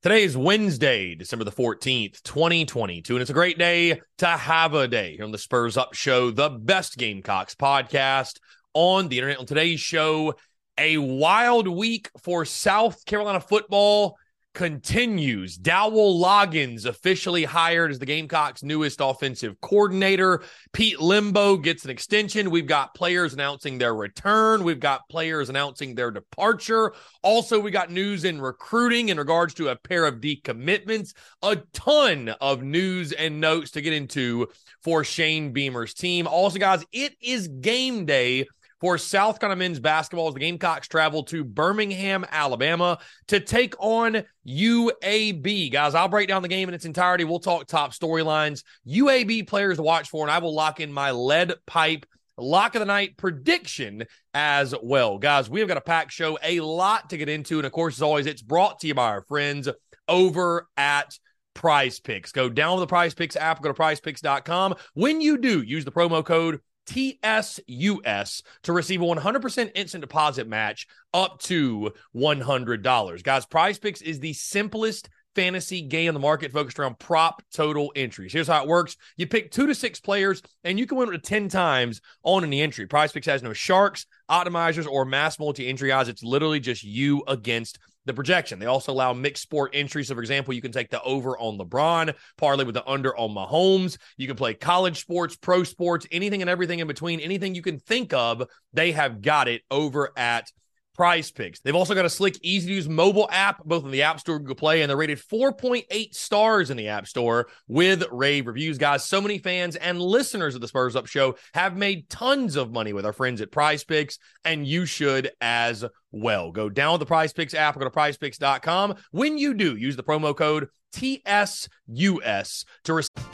Today is Wednesday, December the 14th, 2022, and it's a great day to have a day here on the Spurs Up Show, the best Gamecocks podcast on the internet. On today's show, a wild week for South Carolina football continues. Dowell Loggains officially hired as the Gamecocks' newest offensive coordinator. Pete Lembo gets an extension. We've got players announcing their return. We've got players announcing their departure. Also, we got news in recruiting in regards to a pair of decommitments. A ton of news and notes to get into for Shane Beamer's team. Also, guys, it is game day for South Carolina men's basketball as the Gamecocks travel to Birmingham, Alabama to take on UAB. Guys, I'll break down the game in its entirety. We'll talk top storylines, UAB players to watch for, and I will lock in my lead pipe lock of the night prediction as well. Guys, we have got a packed show, a lot to get into. And of course, as always, it's brought to you by our friends over at Prize Picks. Go down to the Prize Picks app, go to prizepicks.com. When you do, use the promo code TSUS to receive a 100% instant deposit match up to $100. Guys, Prize Picks is the simplest fantasy game on the market focused around prop total entries. Here's how it works you pick two to six players, and you can win up to 10 times on any entry. Prize Picks has no sharks, optimizers, or mass multi entry odds. It's literally just you against the projection. They also allow mixed sport entries. So, for example, you can take the over on LeBron, parlay with the under on Mahomes. You can play college sports, pro sports, anything and everything in between, anything you can think of. They have got it over at Prize Picks. They've also got a slick, easy to use mobile app, both in the App Store and Google Play, and they're rated 4.8 stars in the App Store with rave reviews. Guys, so many fans and listeners of the Spurs Up Show have made tons of money with our friends at Prize Picks, and you should as well. Go download the Prize Picks app or go to prizepicks.com. When you do, use the promo code TSUS to receive.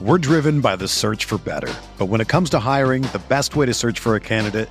We're driven by the search for better. But when it comes to hiring, the best way to search for a candidate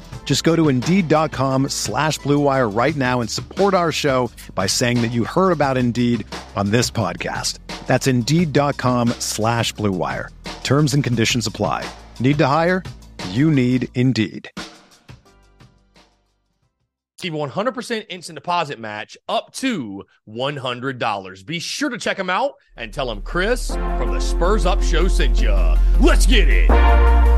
Just go to Indeed.com slash BlueWire right now and support our show by saying that you heard about Indeed on this podcast. That's Indeed.com slash BlueWire. Terms and conditions apply. Need to hire? You need Indeed. Receive 100% instant deposit match up to $100. Be sure to check them out and tell them Chris from the Spurs Up Show sent you. Let's get it.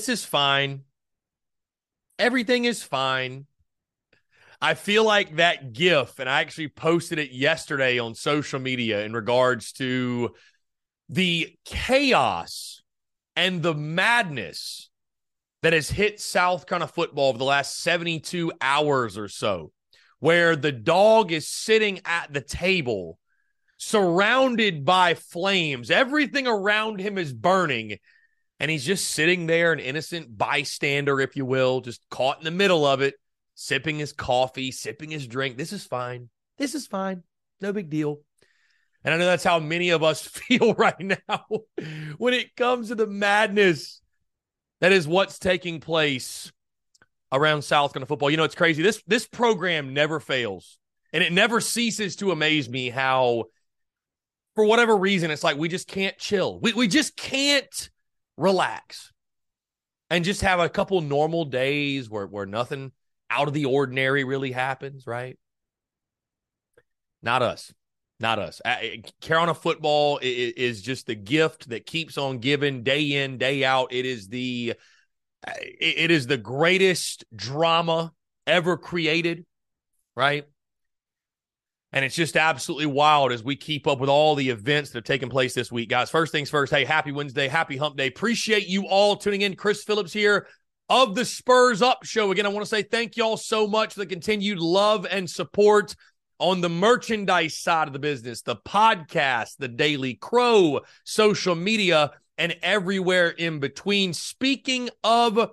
This is fine. Everything is fine. I feel like that GIF, and I actually posted it yesterday on social media in regards to the chaos and the madness that has hit South Carolina football over the last 72 hours or so, where the dog is sitting at the table surrounded by flames. Everything around him is burning. And he's just sitting there, an innocent bystander, if you will, just caught in the middle of it, sipping his coffee, sipping his drink. This is fine. This is fine. No big deal. And I know that's how many of us feel right now when it comes to the madness that is what's taking place around South Carolina football. You know, it's crazy. This this program never fails, and it never ceases to amaze me how, for whatever reason, it's like we just can't chill. We we just can't relax, and just have a couple normal days where where nothing out of the ordinary really happens. Right? Not us. Not us. Carolina football is just the gift that keeps on giving day in, day out. It is the it is the greatest drama ever created, right? And it's just absolutely wild as we keep up with all the events that have taken place this week, guys. First things first, hey, happy Wednesday, happy hump day. Appreciate you all tuning in. Chris Phillips here of the Spurs Up Show. Again, I want to say thank y'all so much for the continued love and support on the merchandise side of the business, the podcast, the Daily Crow, social media, and everywhere in between. Speaking of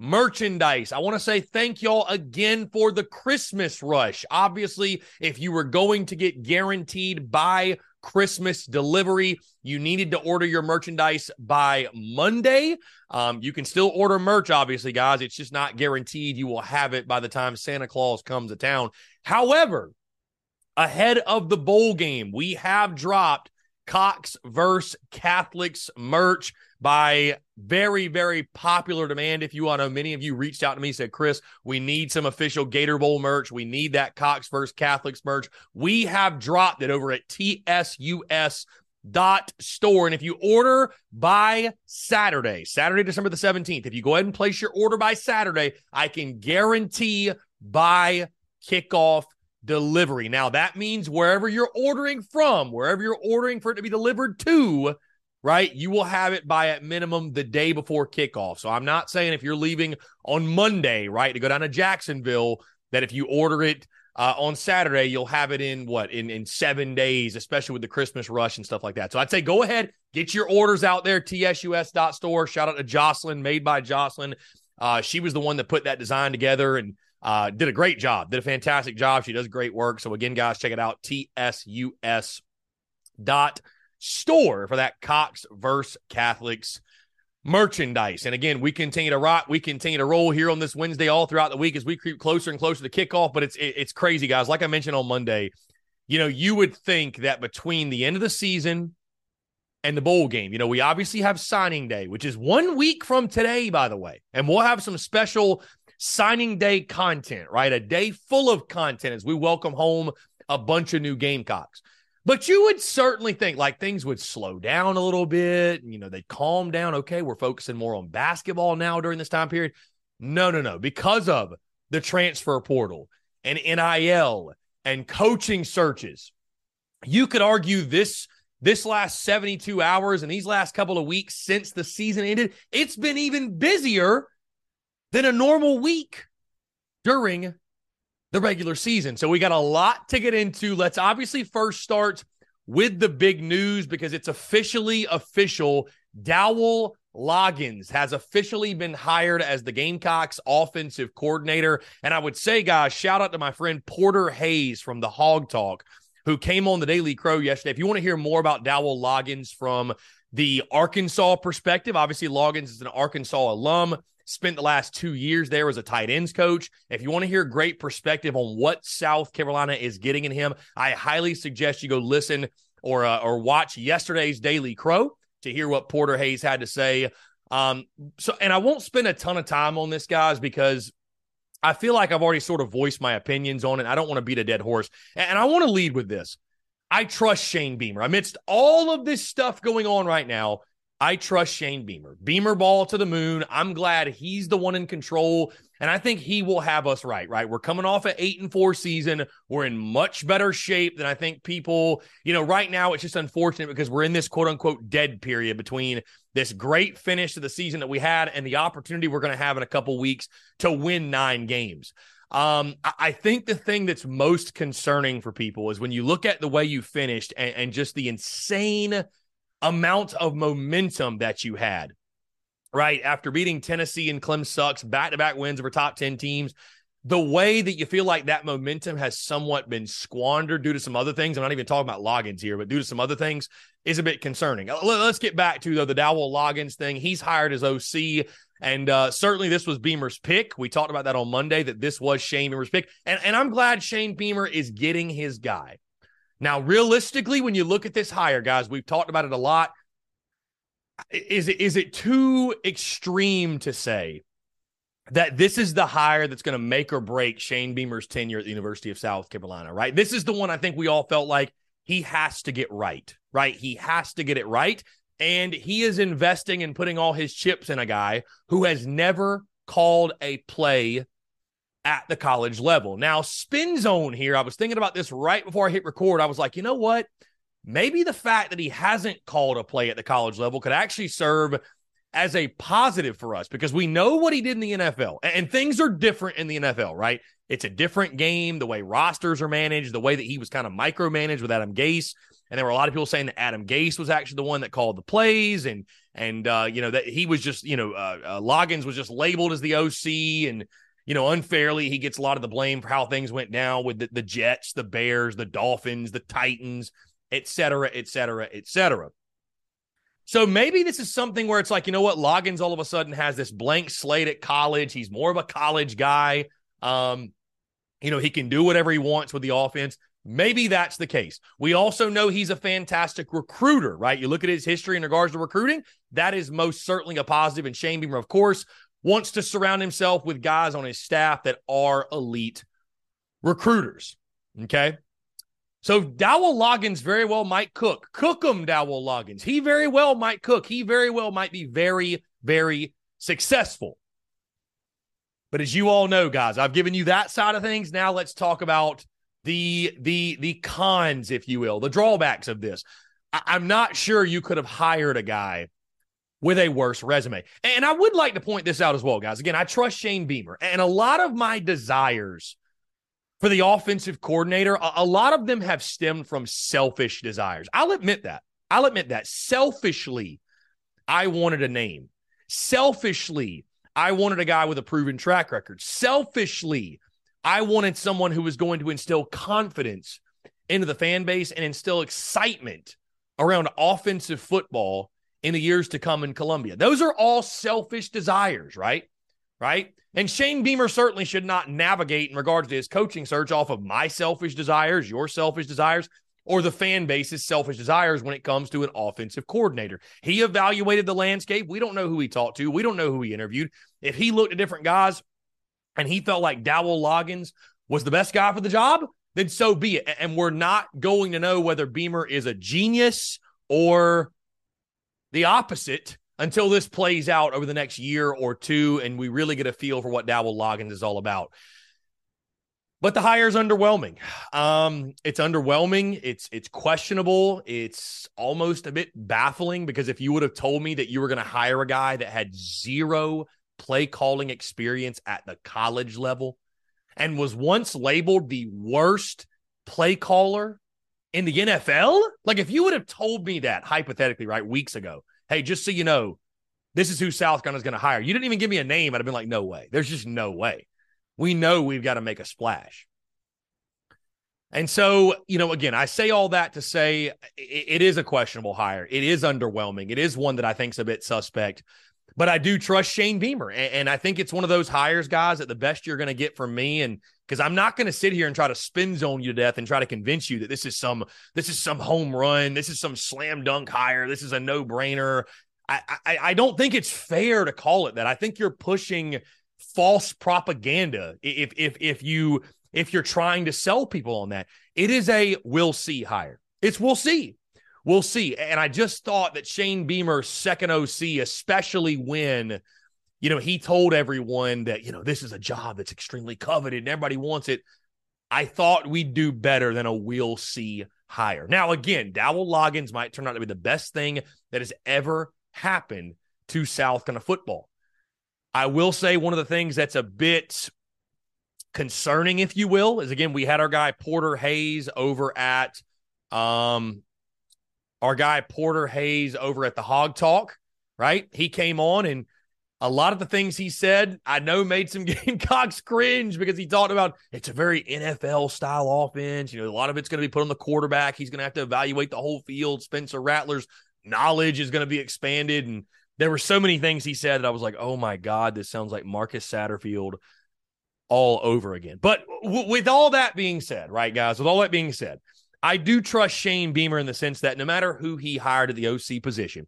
merchandise, I want to say thank y'all again for the Christmas rush. Obviously, if you were going to get guaranteed by Christmas delivery. You needed to order your merchandise by Monday. Um, you can still order merch, obviously, guys. It's just not guaranteed you will have it by the time Santa Claus comes to town. However, ahead of the bowl game, we have dropped Cox versus Catholics merch by very, very popular demand. If you want to many of you reached out to me, said, Chris, we need some official Gator Bowl merch. We need that Cox versus Catholics merch. We have dropped it over at TSUS dot store and if you order by saturday saturday december the 17th if you go ahead and place your order by saturday i can guarantee by kickoff delivery. Now, that means wherever you're ordering from, wherever you're ordering for it to be delivered to, right, you will have it by at minimum the day before kickoff. So I'm not saying if you're leaving on Monday, right, to go down to Jacksonville, that if you order it uh, on Saturday, you'll have it in what in in seven days, especially with the Christmas rush and stuff like that. So I'd say go ahead, get your orders out there. TSUS.store. Shout out to Jocelyn, made by Jocelyn. Uh, she was the one that put that design together and uh, did a great job, did a fantastic job. She does great work. So again, guys, check it out. TSUS dot store for that Cox versus Catholics merchandise. And again, we continue to rock, we continue to roll here on this Wednesday all throughout the week as we creep closer and closer to kickoff. But it's it's crazy, guys. Like I mentioned on Monday, you know, you would think that between the end of the season and the bowl game, you know, we obviously have signing day, which is one week from today, by the way, and we'll have some special signing day content, right? A day full of content as we welcome home a bunch of new Gamecocks. But you would certainly think like things would slow down a little bit. You know, they'd calm down. Okay, we're focusing more on basketball now during this time period. No, no, no. Because of the transfer portal and NIL and coaching searches, you could argue this this last 72 hours and these last couple of weeks since the season ended, it's been even busier than a normal week during the regular season. So we got a lot to get into. Let's obviously first start with the big news because it's officially official. Dowell Loggains has officially been hired as the Gamecocks offensive coordinator. And I would say, guys, shout out to my friend Porter Hayes from the Hog Talk, who came on the Daily Crow yesterday. If you want to hear more about Dowell Loggains from the Arkansas perspective, obviously Loggains is an Arkansas alum spent the last two years there as a tight ends coach. If you want to hear great perspective on what South Carolina is getting in him, I highly suggest you go listen or uh, or watch yesterday's Daily Crow to hear what Porter Hayes had to say. Um, so, and I won't spend a ton of time on this, guys, because I feel like I've already sort of voiced my opinions on it. I don't want to beat a dead horse, and I want to lead with this. I trust Shane Beamer amidst all of this stuff going on right now. I trust Shane Beamer. Beamer ball to the moon. I'm glad he's the one in control. And I think he will have us right, right? We're coming off an eight and four season. We're in much better shape than I think people, you know, right now it's just unfortunate because we're in this quote unquote dead period between this great finish to the season that we had and the opportunity we're going to have in a couple weeks to win nine games. Um, I think the thing that's most concerning for people is when you look at the way you finished and, and just the insane amount of momentum that you had, right? After beating Tennessee and Clem sucks, back to back wins over top 10 teams, the way that you feel like that momentum has somewhat been squandered due to some other things. I'm not even talking about Loggains here, but due to some other things is a bit concerning. Let's get back to though the Dowell Loggains thing. He's hired as OC. And uh, certainly this was Beamer's pick. We talked about that on Monday that this was Shane Beamer's pick. And, and I'm glad Shane Beamer is getting his guy. Now, realistically, when you look at this hire, guys, we've talked about it a lot. Is it is it too extreme to say that this is the hire that's going to make or break Shane Beamer's tenure at the University of South Carolina, right? This is the one I think we all felt like he has to get right, right? He has to get it right. And he is investing and putting all his chips in a guy who has never called a play at the college level. Now, spin zone here, I was thinking about this right before I hit record. I was like, you know what? Maybe the fact that he hasn't called a play at the college level could actually serve as a positive for us because we know what he did in the NFL and things are different in the NFL, right? It's a different game, the way rosters are managed, the way that he was kind of micromanaged with Adam Gase. And there were a lot of people saying that Adam Gase was actually the one that called the plays and, and, uh, you know, that he was just, you know, uh, uh, Loggains was just labeled as the OC and, you know, unfairly, he gets a lot of the blame for how things went down with the, the Jets, the Bears, the Dolphins, the Titans, et cetera, et cetera, et cetera. So maybe this is something where it's like, you know what, Loggains all of a sudden has this blank slate at college. He's more of a college guy. Um, you know, he can do whatever he wants with the offense. Maybe that's the case. We also know he's a fantastic recruiter, right? You look at his history in regards to recruiting, that is most certainly a positive. And Shane Beamer, of course, wants to surround himself with guys on his staff that are elite recruiters. Okay. So Dowell Loggains very well might cook. Cook him, Dowell Loggains. He very well might cook. He very well might be very, very successful. But as you all know, guys, I've given you that side of things. Now let's talk about the the the cons, if you will, the drawbacks of this. I, I'm not sure you could have hired a guy with a worse resume. And I would like to point this out as well, guys. Again, I trust Shane Beamer, and a lot of my desires for the offensive coordinator, a, lot of them have stemmed from selfish desires. I'll admit that. I'll admit that. Selfishly, I wanted a name. Selfishly, I wanted a guy with a proven track record. Selfishly, I wanted someone who was going to instill confidence into the fan base and instill excitement around offensive football in the years to come in Columbia. Those are all selfish desires, right? Right? And Shane Beamer certainly should not navigate in regards to his coaching search off of my selfish desires, your selfish desires, or the fan base's selfish desires when it comes to an offensive coordinator. He evaluated the landscape. We don't know who he talked to. We don't know who he interviewed. If he looked at different guys and he felt like Dowell Loggains was the best guy for the job, then so be it. And we're not going to know whether Beamer is a genius or the opposite until this plays out over the next year or two and we really get a feel for what Dowell Loggains is all about. But the hire is underwhelming. Um, it's underwhelming. It's it's questionable. It's almost a bit baffling because if you would have told me that you were going to hire a guy that had zero play calling experience at the college level and was once labeled the worst play caller in the NFL, like if you would have told me that hypothetically, right, weeks ago, hey, just so you know, this is who South is going to hire. You didn't even give me a name. I'd have been like, no way. There's just no way. We know we've got to make a splash. And so, you know, again, I say all that to say it, it is a questionable hire. It is underwhelming. It is one that I think is a bit suspect. But I do trust Shane Beamer. And, and I think it's one of those hires, guys, that the best you're going to get from me. And because I'm not going to sit here and try to spin zone you to death and try to convince you that this is some this is some home run, this is some slam dunk hire, this is a no brainer. I, I I don't think it's fair to call it that. I think you're pushing false propaganda if if if you if you're trying to sell people on that. It is a we'll see hire. It's we'll see. We'll see. And I just thought that Shane Beamer's second OC, especially when you know, he told everyone that, you know, this is a job that's extremely coveted and everybody wants it. I thought we'd do better than a we'll see hire. Now, again, Dowell Loggains might turn out to be the best thing that has ever happened to South Carolina football. I will say one of the things that's a bit concerning, if you will, is again, we had our guy Porter Hayes over at um our guy Porter Hayes over at the Hog Talk, right? He came on and a lot of the things he said, I know made some Gamecocks cringe because he talked about it's a very NFL style offense. You know, a lot of it's going to be put on the quarterback. He's going to have to evaluate the whole field. Spencer Rattler's knowledge is going to be expanded. And there were so many things he said that I was like, oh my God, this sounds like Marcus Satterfield all over again. But w- with all that being said, right, guys, with all that being said, I do trust Shane Beamer in the sense that no matter who he hired at the OC position,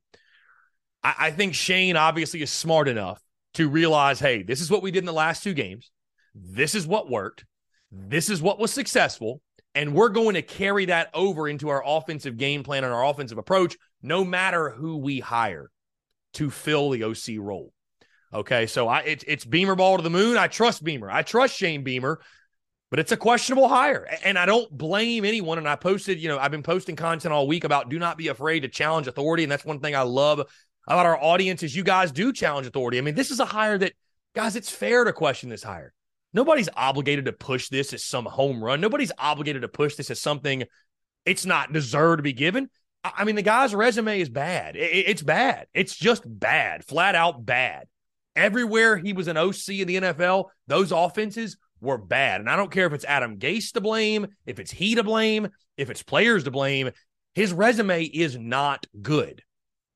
I, I think Shane obviously is smart enough to realize, hey, this is what we did in the last two games. This is what worked. This is what was successful. And we're going to carry that over into our offensive game plan and our offensive approach, no matter who we hire to fill the OC role. Okay, so I it's it's Beamer ball to the moon. I trust Beamer. I trust Shane Beamer, but it's a questionable hire. And I don't blame anyone. And I posted, you know, I've been posting content all week about do not be afraid to challenge authority. And that's one thing I love about our audience is you guys do challenge authority. I mean, this is a hire that, guys, it's fair to question this hire. Nobody's obligated to push this as some home run. Nobody's obligated to push this as something it's not deserved to be given. I mean, the guy's resume is bad. It's bad. It's just bad, flat out bad. Everywhere he was an OC in the NFL, those offenses were bad. And I don't care if it's Adam Gase to blame, if it's he to blame, if it's players to blame. His resume is not good.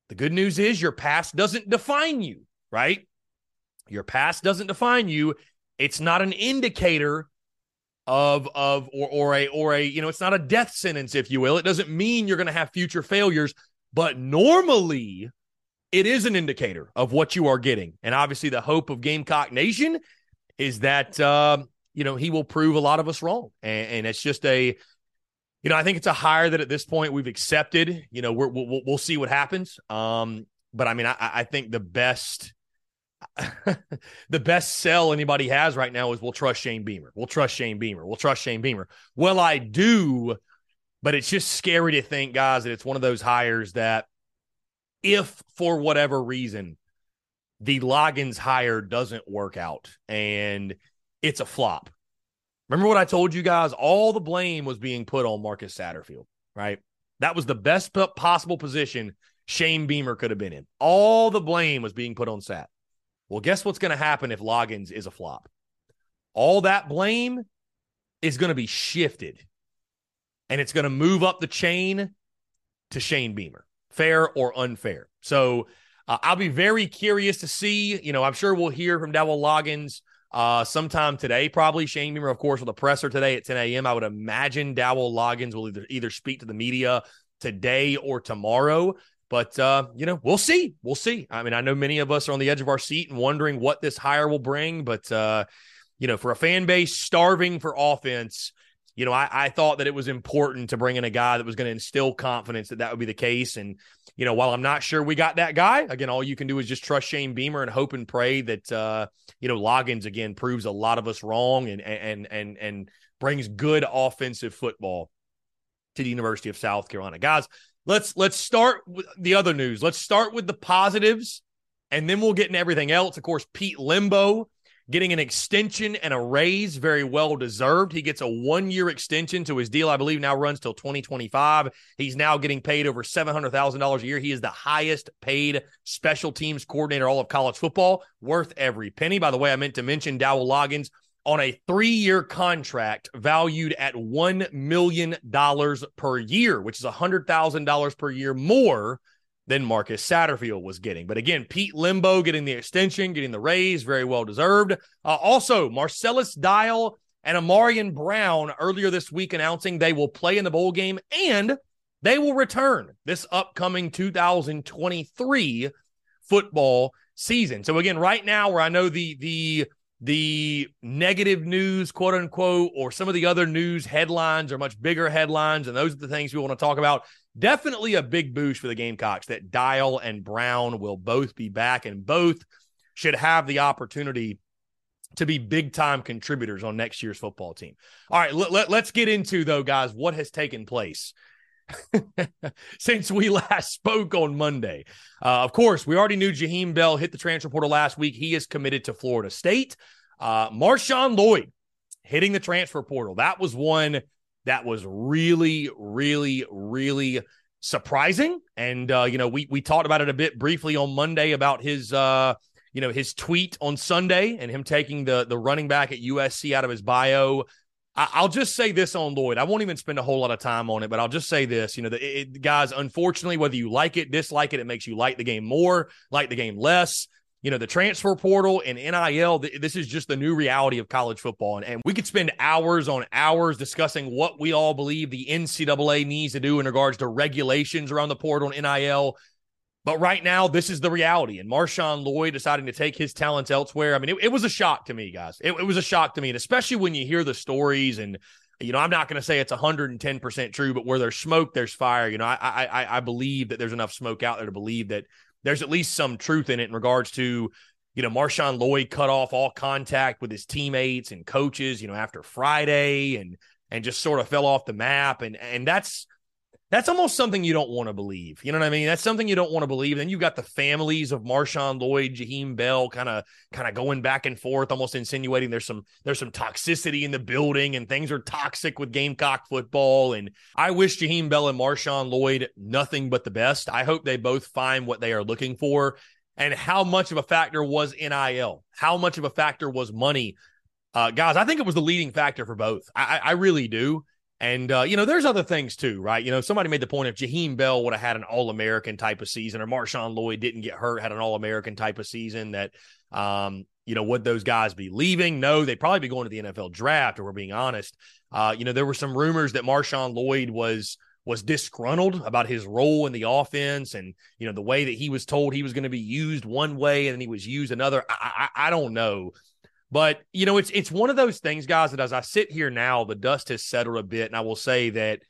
The good news is your past doesn't define you, right? Your past doesn't define you. It's not an indicator of of or or a or a you know it's not a death sentence if you will. It doesn't mean you're going to have future failures, but normally it is an indicator of what you are getting. And obviously the hope of Gamecock Nation is that uh, you know he will prove a lot of us wrong. And, and, it's just a you know I think it's a hire that at this point we've accepted. You know we're, we'll we'll see what happens. Um, but I mean I, I think the best the best sell anybody has right now is we'll trust Shane Beamer. We'll trust Shane Beamer. We'll trust Shane Beamer. Well, I do, but it's just scary to think, guys, that it's one of those hires that if for whatever reason the Loggains hire doesn't work out and it's a flop. Remember what I told you guys? All the blame was being put on Marcus Satterfield, right? That was the best possible position Shane Beamer could have been in. All the blame was being put on Sat. Well, guess what's going to happen if Loggains is a flop? All that blame is going to be shifted and it's going to move up the chain to Shane Beamer, fair or unfair. So uh, I'll be very curious to see. You know, I'm sure we'll hear from Dowell Loggains uh, sometime today, probably. Shane Beamer, of course, with a presser today at 10 a.m. I would imagine Dowell Loggains will either, either speak to the media today or tomorrow. But uh, you know, we'll see. We'll see. I mean, I know many of us are on the edge of our seat and wondering what this hire will bring, but uh, you know, for a fan base starving for offense, you know, I, I thought that it was important to bring in a guy that was going to instill confidence that that would be the case. And you know, while I'm not sure we got that guy, again, all you can do is just trust Shane Beamer and hope and pray that uh, you know Loggains again proves a lot of us wrong and and and and brings good offensive football to the University of South Carolina, guys let's let's start with the other news. Let's start with the positives, and then we'll get into everything else. Of course, Pete Lembo getting an extension and a raise, very well deserved. He gets a one year extension to his deal, I believe now runs till 2025. He's now getting paid over $700,000 a year. He is the highest paid special teams coordinator all of college football, worth every penny. By the way, I meant to mention Dowell Loggains on a three year contract valued at $1 million per year, which is $100,000 per year more than Marcus Satterfield was getting. But again, Pete Lembo getting the extension, getting the raise, very well deserved. Uh, also, Marcellus Dial and Ahmarean Brown earlier this week announcing they will play in the bowl game and they will return this upcoming 2023 football season. So again, right now where I know the the the negative news, quote unquote, or some of the other news headlines are much bigger headlines, and those are the things we want to talk about. Definitely a big boost for the Gamecocks that Dial and Brown will both be back, and both should have the opportunity to be big time contributors on next year's football team. All right, let, let, let's get into, though, guys, what has taken place. since we last spoke on Monday. Uh, of course, we already knew Jaheim Bell hit the transfer portal last week. He is committed to Florida State. Uh, Marshawn Lloyd hitting the transfer portal. That was one that was really, really, really surprising. And uh, you know, we we talked about it a bit briefly on Monday about his uh, you know, his tweet on Sunday and him taking the the running back at USC out of his bio I, will just say this on Lloyd. I won't even spend a whole lot of time on it, but I'll just say this. You know, the, it, guys, unfortunately, whether you like it, dislike it, it makes you like the game more, like the game less. You know, the transfer portal and NIL, this is just the new reality of college football. And, and we could spend hours on hours discussing what we all believe the NCAA needs to do in regards to regulations around the portal and NIL. But right now, this is the reality. And Marshawn Lloyd deciding to take his talents elsewhere. I mean, it, it was a shock to me, guys. It, it, was a shock to me. And especially when you hear the stories and, you know, I'm not going to say it's 110% true, but where there's smoke, there's fire. You know, I, I, I believe that there's enough smoke out there to believe that there's at least some truth in it in regards to, you know, Marshawn Lloyd cut off all contact with his teammates and coaches, you know, after Friday and, and just sort of fell off the map. And, and that's, that's almost something you don't want to believe. You know what I mean? That's something you don't want to believe. Then you've got the families of Marshawn Lloyd, Jaheim Bell, kind of kind of going back and forth, almost insinuating there's some there's some toxicity in the building and things are toxic with Gamecock football. And I wish Jaheim Bell and Marshawn Lloyd nothing but the best. I hope they both find what they are looking for. And how much of a factor was NIL? How much of a factor was money? Uh, guys, I think it was the leading factor for both. I, I really do. And uh, you know, there's other things too, right? You know, somebody made the point if Jaheim Bell would have had an All American type of season, or Marshawn Lloyd didn't get hurt, had an All American type of season, that um, you know, would those guys be leaving? No, they'd probably be going to the NFL draft. Or we're being honest. Uh, you know, there were some rumors that Marshawn Lloyd was was disgruntled about his role in the offense and you know the way that he was told he was going to be used one way and then he was used another. I, I, I don't know. But you know, it's it's one of those things, guys, that as I sit here now, the dust has settled a bit, and I will say that,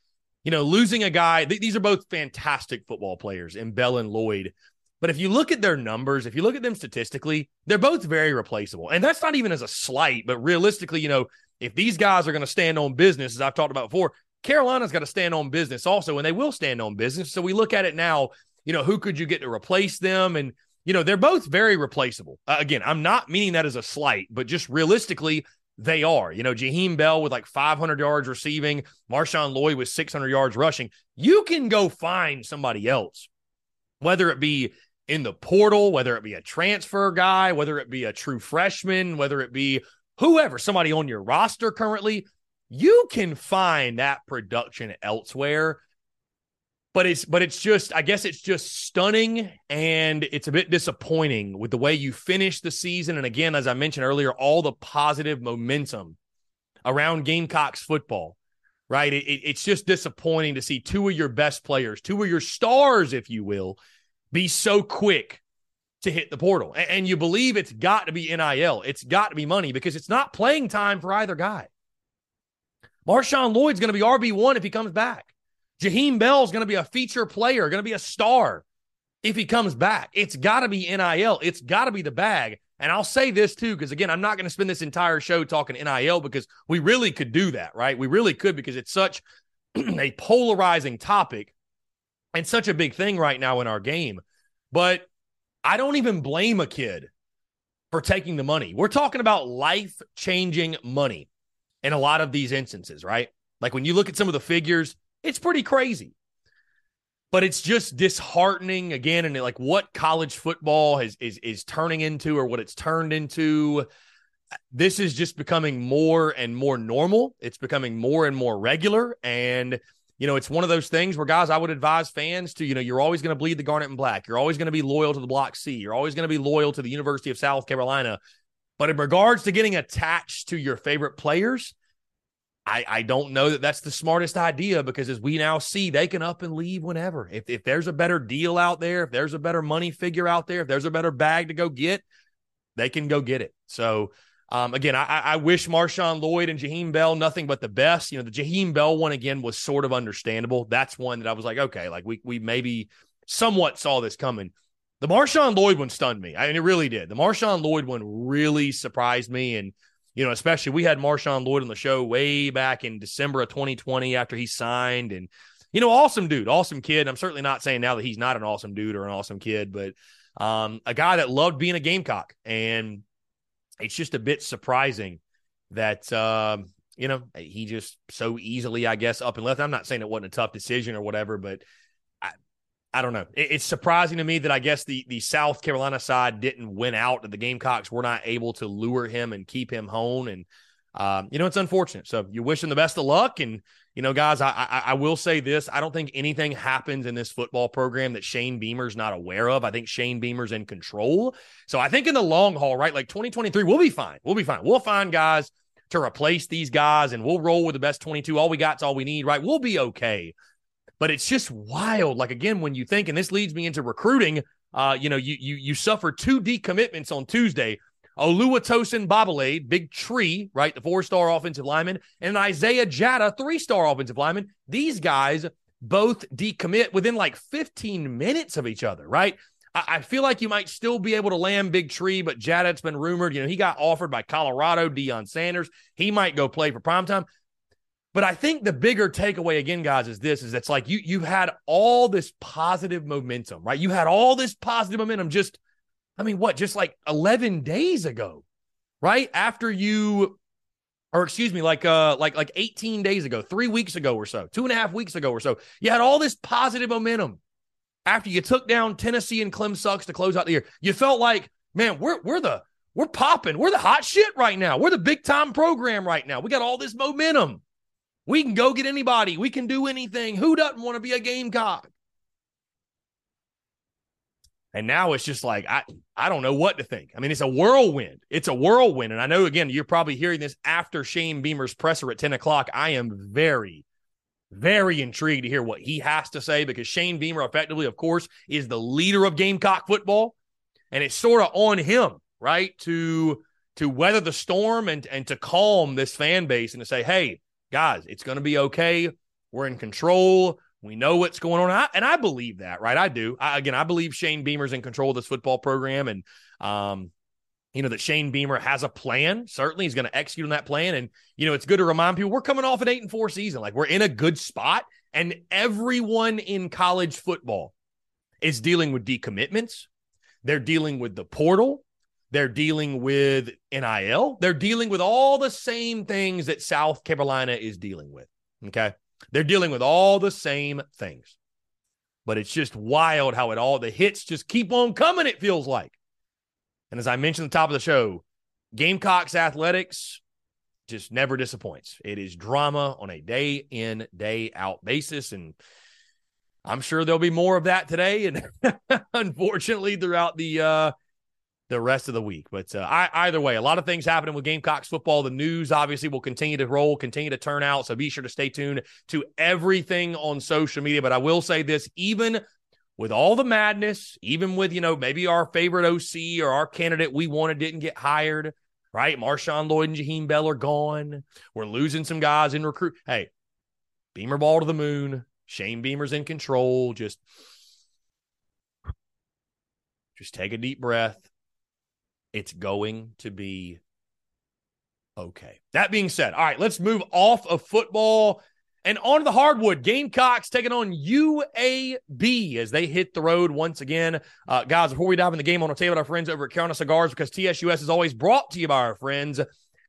you know, losing a guy, th- these are both fantastic football players in Bell and Lloyd. But if you look at their numbers, if you look at them statistically, they're both very replaceable. And that's not even as a slight, but realistically, you know, if these guys are going to stand on business, as I've talked about before, Carolina's got to stand on business also, and they will stand on business. So we look at it now, you know, who could you get to replace them? And you know, they're both very replaceable. Uh, again, I'm not meaning that as a slight, but just realistically, they are. You know, Jaheim Bell with like 500 yards receiving, Marshawn Lloyd with 600 yards rushing. You can go find somebody else, whether it be in the portal, whether it be a transfer guy, whether it be a true freshman, whether it be whoever, somebody on your roster currently. You can find that production elsewhere but it's but it's just I guess it's just stunning and it's a bit disappointing with the way you finish the season. And again as I mentioned earlier all the positive momentum around Gamecocks football right? It, it, it's just disappointing to see two of your best players two of your stars if you will be so quick to hit the portal. And, and you believe it's got to be NIL it's got to be money because it's not playing time for either guy. Marshawn Lloyd's going to be RB1 if he comes back Jaheim Bell is going to be a feature player, going to be a star if he comes back. It's got to be NIL. It's got to be the bag. And I'll say this too, because again, I'm not going to spend this entire show talking NIL because we really could do that, right? We really could because it's such a polarizing topic and such a big thing right now in our game. But I don't even blame a kid for taking the money. We're talking about life changing money in a lot of these instances, right? Like when you look at some of the figures, it's pretty crazy. But it's just disheartening again, and like what college football has is is turning into, or what it's turned into. This is just becoming more and more normal. It's becoming more and more regular, and you know, it's one of those things where guys, I would advise fans to, you know, you're always going to bleed the garnet and black. You're always going to be loyal to the Block C. You're always going to be loyal to the University of South Carolina. But in regards to getting attached to your favorite players, I, I don't know that that's the smartest idea because as we now see, they can up and leave whenever. If, if there's a better deal out there, if there's a better money figure out there, if there's a better bag to go get, they can go get it. So, um, again, I, I wish Marshawn Lloyd and Jaheim Bell nothing but the best. You know, the Jaheim Bell one again was sort of understandable. That's one that I was like, okay, like we we maybe somewhat saw this coming. The Marshawn Lloyd one stunned me. I mean, it really did. The Marshawn Lloyd one really surprised me. And you know, especially we had Marshawn Lloyd on the show way back in December of 2020 after he signed. And, you know, awesome dude, awesome kid. I'm certainly not saying now that he's not an awesome dude or an awesome kid, but um, a guy that loved being a Gamecock. And it's just a bit surprising that, uh, you know, he just so easily, I guess, up and left. I'm not saying it wasn't a tough decision or whatever, but I don't know. it's surprising to me that I guess the the South Carolina side didn't win out, the Gamecocks were not able to lure him and keep him home. And um, you know, it's unfortunate. So you wish him the best of luck. And, you know, guys, I, I, I will say this. I don't think anything happens in this football program that Shane Beamer's not aware of. I think Shane Beamer's in control. So I think in the long haul, right, like 2023, we'll be fine. We'll be fine. We'll find guys to replace these guys and we'll roll with the best 22. All we got's all we need, right? We'll be okay. But it's just wild. Like again, when you think, and this leads me into recruiting, uh, you know, you you you suffer two decommitments on Tuesday. Oluwatosin Babalade, big tree, right? The four star offensive lineman, and Isaiah Jatta, three star offensive lineman. These guys both decommit within like 15 minutes of each other, right? I, feel like you might still be able to land Big Tree, but Jatta's been rumored. You know, he got offered by Colorado, Deion Sanders. He might go play for primetime. But I think the bigger takeaway again, guys, is this: is it's like you you had all this positive momentum, right? You had all this positive momentum just, I mean, what, just like 11 days ago, right? After you or excuse me, like uh like like 18 days ago, three weeks ago or so, two and a half weeks ago or so, you had all this positive momentum after you took down Tennessee and Clem Sucks to close out the year. You felt like, man, we're we're the we're popping, we're the hot shit right now. We're the big time program right now. We got all this momentum. We can go get anybody. We can do anything. Who doesn't want to be a Gamecock? And now it's just like I I don't know what to think. I mean, it's a whirlwind. It's a whirlwind. And I know again, you're probably hearing this after Shane Beamer's presser at 10 o'clock. I am very, very intrigued to hear what he has to say because Shane Beamer, effectively, of course, is the leader of Gamecock football. And it's sort of on him, right? To to weather the storm and and to calm this fan base and to say, hey, guys, it's going to be okay. We're in control. We know what's going on. I, and I believe that, right? I do. I, again, I believe Shane Beamer's in control of this football program. And, um, you know, that Shane Beamer has a plan. Certainly he's going to execute on that plan. And, you know, it's good to remind people we're coming off an eight and four season. Like we're in a good spot. And everyone in college football is dealing with decommitments. They're dealing with the portal. They're dealing with NIL. They're dealing with all the same things that South Carolina is dealing with. Okay. They're dealing with all the same things. But it's just wild how it all, the hits just keep on coming, it feels like. And as I mentioned at the top of the show, Gamecocks athletics just never disappoints. It is drama on a day in, day out basis. And I'm sure there'll be more of that today. And unfortunately, throughout the uh, the rest of the week. But uh, I, either way, a lot of things happening with Gamecocks football. The news obviously will continue to roll, continue to turn out. So be sure to stay tuned to everything on social media. But I will say this even with all the madness, even with, you know, maybe our favorite OC or our candidate we wanted didn't get hired, right? Marshawn Lloyd and Jaheim Bell are gone. We're losing some guys in recruit. Hey, Beamer ball to the moon. Shane Beamer's in control. Just, just take a deep breath it's going to be okay. That being said, all right, let's move off of football and on to the hardwood. Gamecocks taking on UAB as they hit the road once again. Uh, guys, before we dive in the game, I want to tell you about our friends over at Carolina Cigars because TSUS is always brought to you by our friends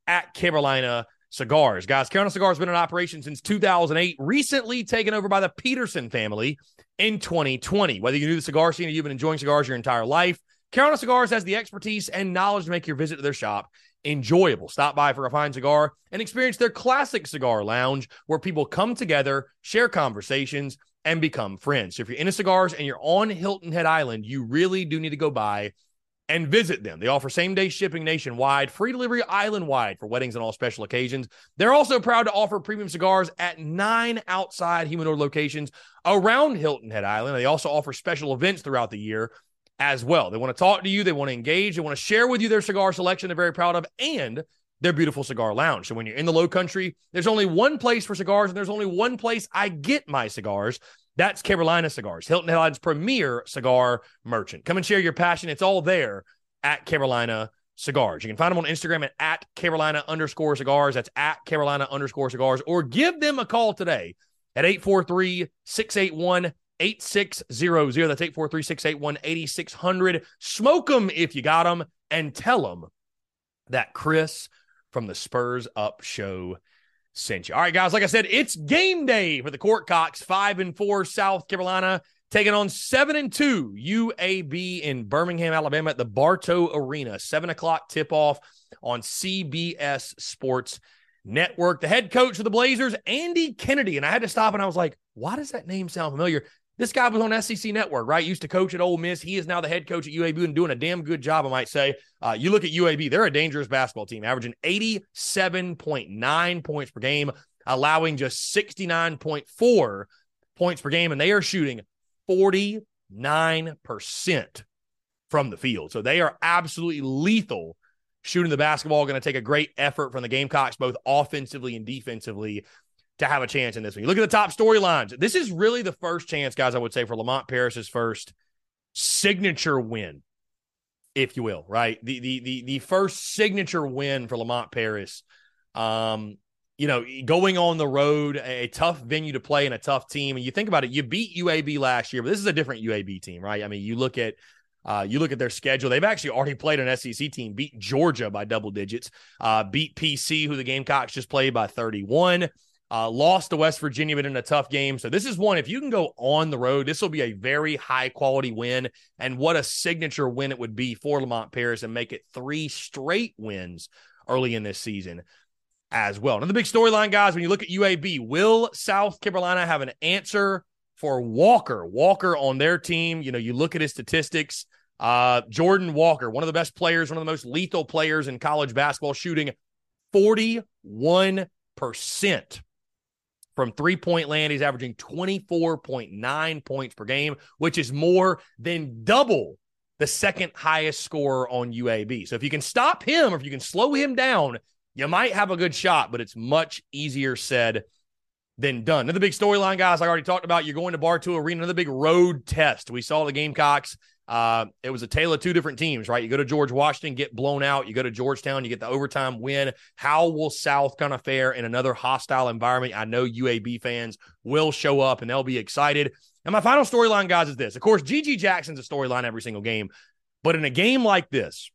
at Carolina Cigars. Guys, Carolina Cigars has been in operation since 2008, recently taken over by the Peterson family in 2020. Whether you knew the cigar scene or you've been enjoying cigars your entire life, Carolina Cigars has the expertise and knowledge to make your visit to their shop enjoyable. Stop by for a fine cigar and experience their classic cigar lounge where people come together, share conversations, and become friends. So if you're into cigars and you're on Hilton Head Island, you really do need to go by and visit them. They offer same day shipping nationwide, free delivery island wide for weddings and all special occasions. They're also proud to offer premium cigars at nine outside humidor locations around Hilton Head Island. They also offer special events throughout the year as well. They want to talk to you, they want to engage, they want to share with you their cigar selection they're very proud of and their beautiful cigar lounge. So when you're in the low country, there's only one place for cigars and there's only one place I get my cigars. That's Carolina Cigars, Hilton Head's premier cigar merchant. Come and share your passion. It's all there at Carolina Cigars. You can find them on Instagram at, at Carolina underscore cigars. That's at Carolina underscore cigars. Or give them a call today at 843 681 8600. That's 843 681 8600. Smoke them if you got them and tell them that Chris from the Spurs Up Show sent you. All right, guys, like I said, it's game day for the Court Cocks, five and four South Carolina taking on seven and two UAB in Birmingham, Alabama at the Bartow Arena. Seven o'clock tip off on CBS Sports Network. The head coach of the Blazers, Andy Kennedy, and I had to stop and I was like, why does that name sound familiar? This guy was on SEC Network, right? Used to coach at Ole Miss. He is now the head coach at UAB and doing a damn good job, I might say. Uh, you look at UAB; they're a dangerous basketball team, averaging eighty-seven point nine points per game, allowing just sixty-nine point four points per game, and they are shooting 49% from the field. So they are absolutely lethal shooting the basketball. Going to take a great effort from the Gamecocks, both offensively and defensively, to have a chance in this one. You look at the top storylines. This is really the first chance, guys, I would say, for Lamont Paris's first signature win, if you will, right? The the the the first signature win for Lamont Paris. Um, you know, going on the road, a tough venue to play and a tough team. And you think about it, you beat UAB last year, but this is a different UAB team, right? I mean, you look at uh, you look at their schedule. They've actually already played an SEC team, beat Georgia by double digits, uh, beat PC, who the Gamecocks just played by 31, uh, lost to West Virginia, but in a tough game. So this is one, if you can go on the road, this will be a very high quality win. And what a signature win it would be for Lamont Paris and make it three straight wins early in this season as well. Another big storyline, guys, when you look at UAB, will South Carolina have an answer for Walker? Walker on their team, you know, you look at his statistics. Uh, Jordan Walker, one of the best players, one of the most lethal players in college basketball, shooting 41% from three point land. He's averaging 24.9 points per game, which is more than double the second highest scorer on UAB. So if you can stop him or if you can slow him down, you might have a good shot, but it's much easier said than done. Another big storyline, guys, I already talked about. You're going to Bartow Arena, another big road test. We saw the Gamecocks. Uh, it was a tale of two different teams, right? You go to George Washington, get blown out. You go to Georgetown, you get the overtime win. How will South kind of fare in another hostile environment? I know UAB fans will show up and they'll be excited. And my final storyline, guys, is this. Of course, GG Jackson's a storyline every single game. But in a game like this,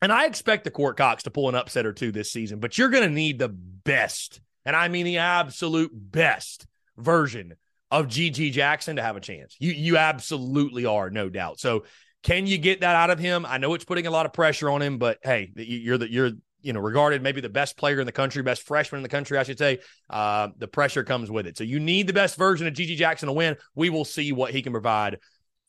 and I expect the Court Cox to pull an upset or two this season, but you're going to need the best, and I mean the absolute best version of GG Jackson to have a chance. You you absolutely are, no doubt. So can you get that out of him? I know it's putting a lot of pressure on him, but hey, you're the you're you know regarded maybe the best player in the country, best freshman in the country, I should say. Uh, the pressure comes with it. So you need the best version of GG Jackson to win. We will see what he can provide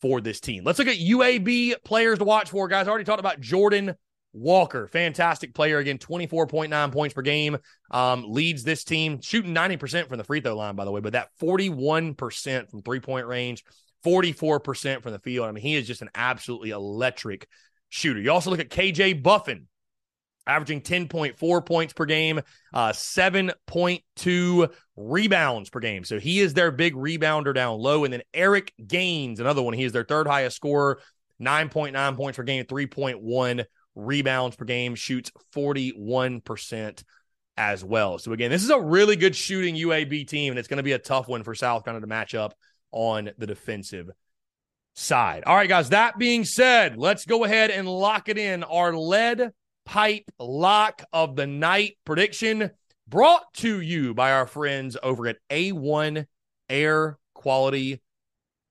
for this team. Let's look at UAB players to watch for, guys. I already talked about Jordan Walker, fantastic player again, 24.9 points per game. Um, leads this team, shooting 90% from the free throw line, by the way, but that 41% from three point range, 44% from the field. I mean, he is just an absolutely electric shooter. You also look at KJ Buffen, averaging 10.4 points per game, uh, 7.2 rebounds per game. So he is their big rebounder down low. And then Eric Gaines, another one, he is their third highest scorer, 9.9 points per game, 3.1 rebounds per game, shoots 41% as well. So, again, this is a really good shooting UAB team, and it's going to be a tough one for South Carolina to match up on the defensive side. All right, guys, that being said, let's go ahead and lock it in. Our lead pipe lock of the night prediction brought to you by our friends over at A1 Air Quality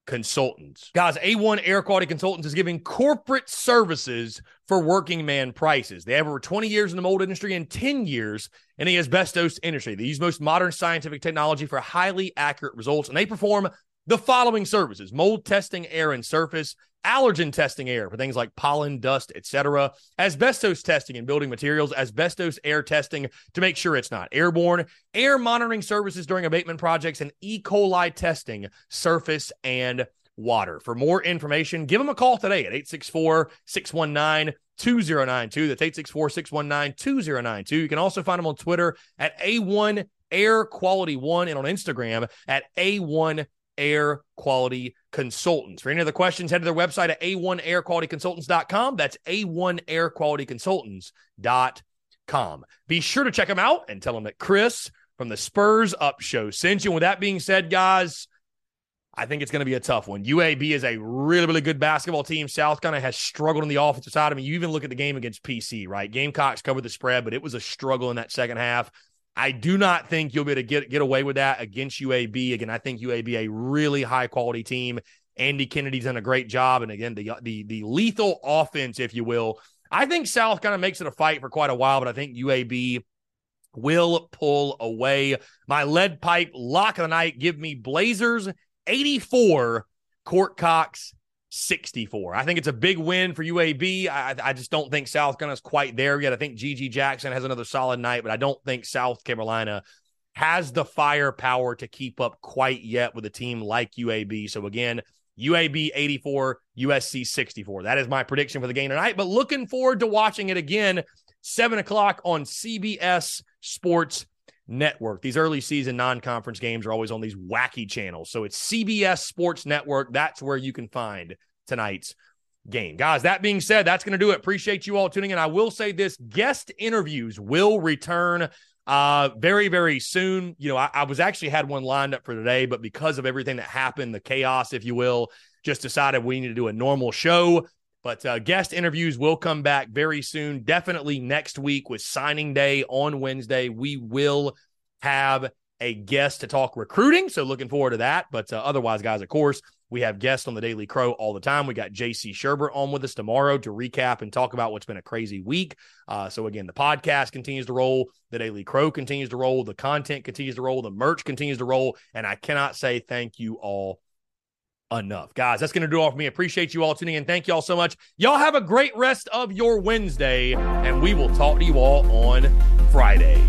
Consultants. Guys, A1 Air Quality Consultants is giving corporate services for working man prices. They have over 20 years in the mold industry and 10 years in the asbestos industry. They use most modern scientific technology for highly accurate results, and they perform the following services mold testing air and surface, allergen testing air for things like pollen, dust, etc., asbestos testing and building materials, asbestos air testing to make sure it's not airborne, air monitoring services during abatement projects, and E. coli testing, surface and water. For more information, give them a call today at 864 619 2092. That's 864 619 2092. You can also find them on Twitter at A1 Air Quality One and on Instagram at A1 Air Quality Consultants. For any other questions, head to their website at a1airqualityconsultants.com. That's a1airqualityconsultants.com. Be sure to check them out and tell them that Chris from the Spurs Up Show sent you. with that being said, guys, I think it's going to be a tough one. UAB is a really, really good basketball team. South of has struggled on the offensive side. I mean, you even look at the game against PC, right? Gamecocks covered the spread, but it was a struggle in that second half. I do not think you'll be able to get, get away with that against UAB. Again, I think UAB a really high quality team. Andy Kennedy's done a great job. And again, the the the lethal offense, if you will. I think South kind of makes it a fight for quite a while, but I think UAB will pull away. My lead pipe lock of the night. Give me Blazers 84, Court Cox 64. I think it's a big win for UAB. I, I just don't think South Carolina's quite there yet. I think GG Jackson has another solid night, but I don't think South Carolina has the firepower to keep up quite yet with a team like UAB. So again, UAB 84, USC 64. That is my prediction for the game tonight. But looking forward to watching it again, seven o'clock on CBS Sports Network. These early season non conference games are always on these wacky channels. So it's CBS Sports Network. That's where you can find tonight's game. Guys, that being said, that's going to do it. Appreciate you all tuning in. I will say this guest interviews will return uh very very soon you know I, I, was actually had one lined up for today but because of everything that happened the chaos if you will just decided we need to do a normal show but uh, guest interviews will come back very soon definitely next week with signing day on wednesday we will have a guest to talk recruiting so looking forward to that but uh, otherwise guys of course we have guests on the Daily Crow all the time. We got JC Shurburtt on with us tomorrow to recap and talk about what's been a crazy week. Uh, so, again, the podcast continues to roll. The Daily Crow continues to roll. The content continues to roll. The merch continues to roll. And I cannot say thank you all enough. Guys, that's going to do all for me. Appreciate you all tuning in. Thank you all so much. Y'all have a great rest of your Wednesday, and we will talk to you all on Friday.